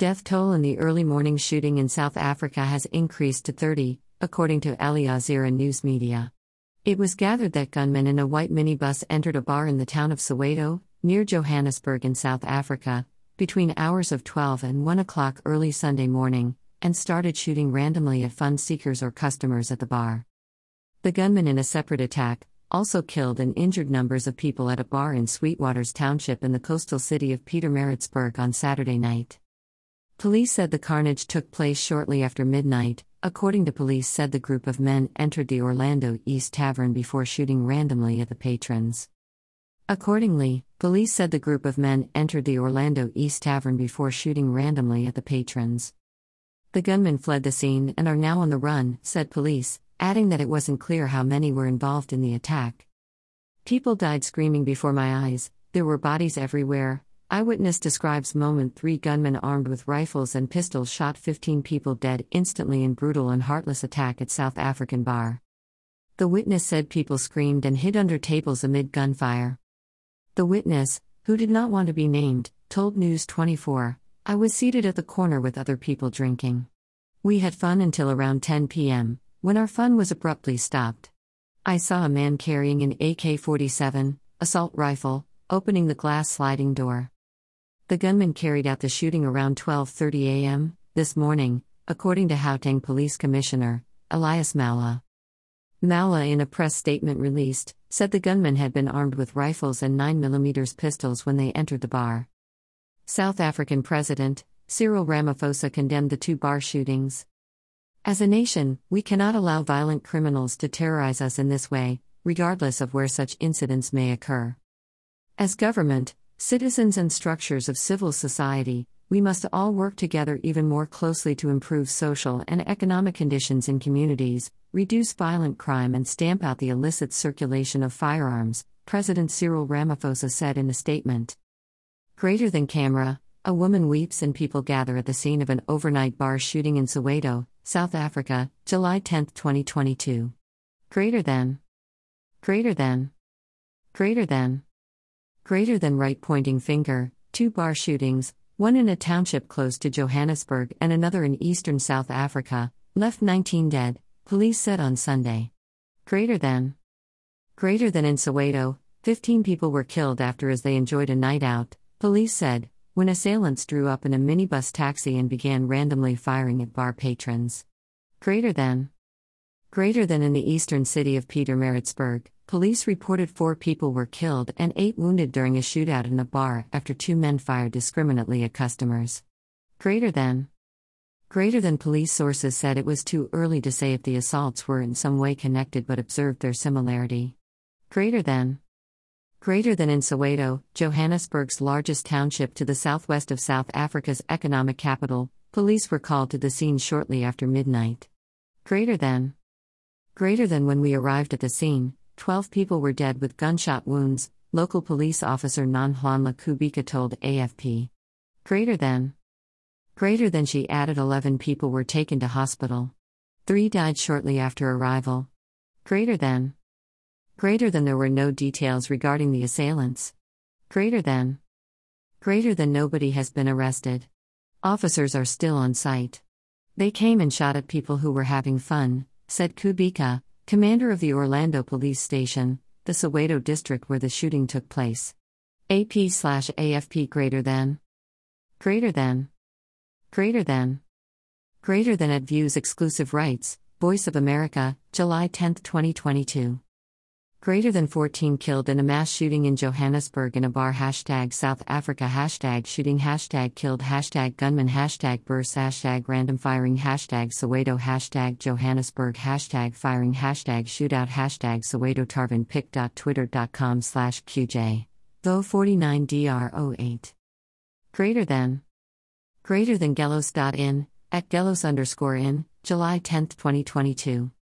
Death toll in the early morning shooting in South Africa has increased to 30, according to Al Jazeera news media. It was gathered that gunmen in a white minibus entered a bar in the town of Soweto, near Johannesburg in South Africa, between hours of 12 and 1 o'clock early Sunday morning, and started shooting randomly at fun seekers or customers at the bar. The gunmen in a separate attack also killed and injured numbers of people at a bar in Sweetwaters Township in the coastal city of Pietermaritzburg on Saturday night. Police said the carnage took place shortly after midnight, According to police said the group of men entered the Orlando East Tavern before shooting randomly at the patrons. Accordingly, police said the group of men entered the Orlando East Tavern before shooting randomly at the patrons. The gunmen fled the scene and are now on the run, said police, adding that it wasn't clear how many were involved in the attack. People died screaming before my eyes, there were bodies everywhere, Eyewitness describes moment three gunmen armed with rifles and pistols shot 15 people dead instantly in brutal and heartless attack at South African bar. The witness said people screamed and hid under tables amid gunfire. The witness, who did not want to be named, told News 24 I was seated at the corner with other people drinking. We had fun until around 10 p.m., when our fun was abruptly stopped. I saw a man carrying an AK 47, assault rifle, opening the glass sliding door. The gunman carried out the shooting around 12:30 a.m. this morning, according to Gauteng Police Commissioner Elias Mawela. Mawela, in a press statement released, said the gunman had been armed with rifles and 9mm pistols when they entered the bar. South African President Cyril Ramaphosa condemned the two bar shootings. As a nation, we cannot allow violent criminals to terrorize us in this way, regardless of where such incidents may occur. As government, Citizens and structures of civil society, we must all work together even more closely to improve social and economic conditions in communities, reduce violent crime, and stamp out the illicit circulation of firearms, President Cyril Ramaphosa said in a statement. Greater than camera, a woman weeps and people gather at the scene of an overnight bar shooting in Soweto, South Africa, July 10, 2022. Greater than. Greater than. Greater than greater than right pointing finger, two bar shootings, one in a township close to Johannesburg and another in eastern South Africa, left 19 dead, police said on Sunday. Greater than. Greater than in Soweto, 15 people were killed after as they enjoyed a night out, police said, when assailants drew up in a minibus taxi and began randomly firing at bar patrons. Greater than. Greater than in the eastern city of Pietermaritzburg, Police reported four people were killed and eight wounded during a shootout in a bar after two men fired discriminately at customers. Greater than. Greater than police sources said it was too early to say if the assaults were in some way connected but observed their similarity. Greater than. Greater than in Soweto, Johannesburg's largest township to the southwest of South Africa's economic capital, police were called to the scene shortly after midnight. Greater than. Greater than when we arrived at the scene, 12 people were dead with gunshot wounds, local police officer Nonhlanhla Kubheka told AFP. Greater than. Greater than she added 11 people were taken to hospital. Three died shortly after arrival. Greater than. Greater than there were no details regarding the assailants. Greater than. Greater than nobody has been arrested. Officers are still on site. They came and shot at people who were having fun, said Kubheka, commander of the Orlando Police Station, the Soweto district where the shooting took place. AP slash AFP greater than. Greater than. Greater than. Greater than at Views Exclusive Rights, Voice of America, July 10, 2022. Greater than 14 killed in a mass shooting in Johannesburg in a bar. Hashtag South Africa. Hashtag shooting. Hashtag killed. Hashtag gunman. Hashtag burst. Hashtag random firing. Hashtag Soweto. Hashtag Johannesburg. Hashtag firing. Hashtag shootout. Hashtag Soweto Tarvin. Pic.twitter.com slash QJ. Though 49 dr 8 Greater than. Greater than Gelos.in, at Gelos underscore in, July 10, 2022.